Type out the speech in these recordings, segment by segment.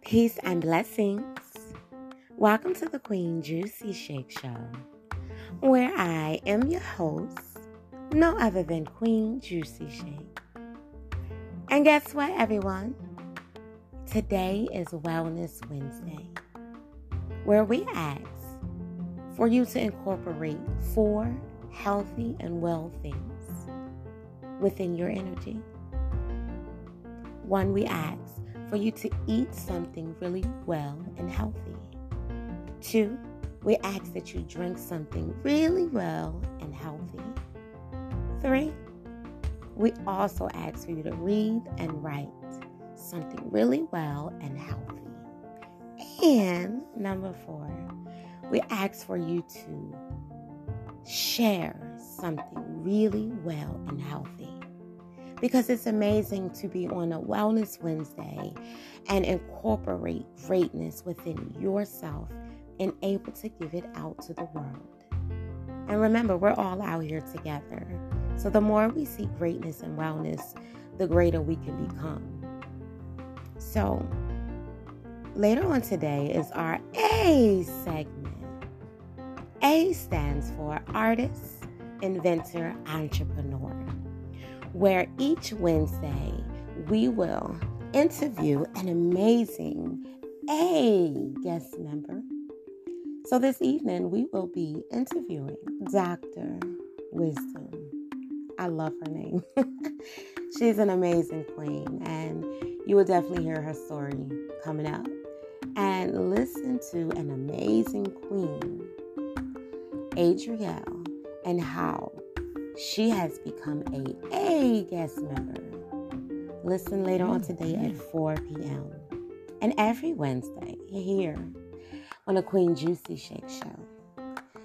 Peace and blessings. Welcome to the Queen Juicy Shake Show, where I am your host, no other than Queen Juicy Shake. And guess what, everyone? Today is Wellness Wednesday, where we ask for you to incorporate four healthy and well things within your energy. One, we ask for you to eat something really well and healthy. Two, we ask that you drink something really well and healthy. Three, we also ask for you to read and write something really well and healthy. And number four, we ask for you to share something really well and healthy because it's amazing to be on a Wellness Wednesday and incorporate greatness within yourself and able to give it out to the world. And remember, we're all out here together. So the more we see greatness and wellness, the greater we can become. So later on today is our A segment. A stands for artist, inventor, entrepreneur where each Wednesday we will interview an amazing A guest member. So this evening we will be interviewing Dr. Wisdom. I love her name. She's an amazing queen, and you will definitely hear her story coming up. And listen to an amazing queen, Adrielle, and how she has become a A guest member. Listen later on today at mm-hmm. 4 p.m. And every Wednesday here on the Queen Juicy Shake Show.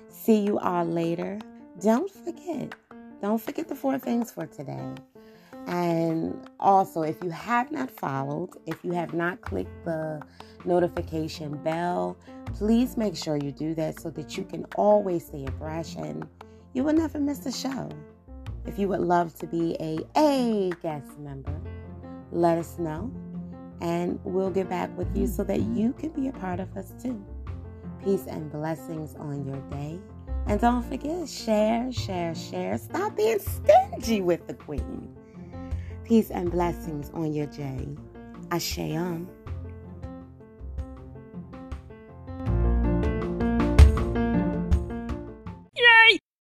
See you all later. Don't forget, don't forget the four things for today. And also, if you have not followed, if you have not clicked the notification bell, please make sure you do that so that you can always stay abreast and you will never miss a show. If you would love to be a A guest member, let us know and we'll get back with you so that you can be a part of us too. Peace and blessings on your day. And don't forget, share, share, share. Stop being stingy with the queen. Peace and blessings on your day. Ashe.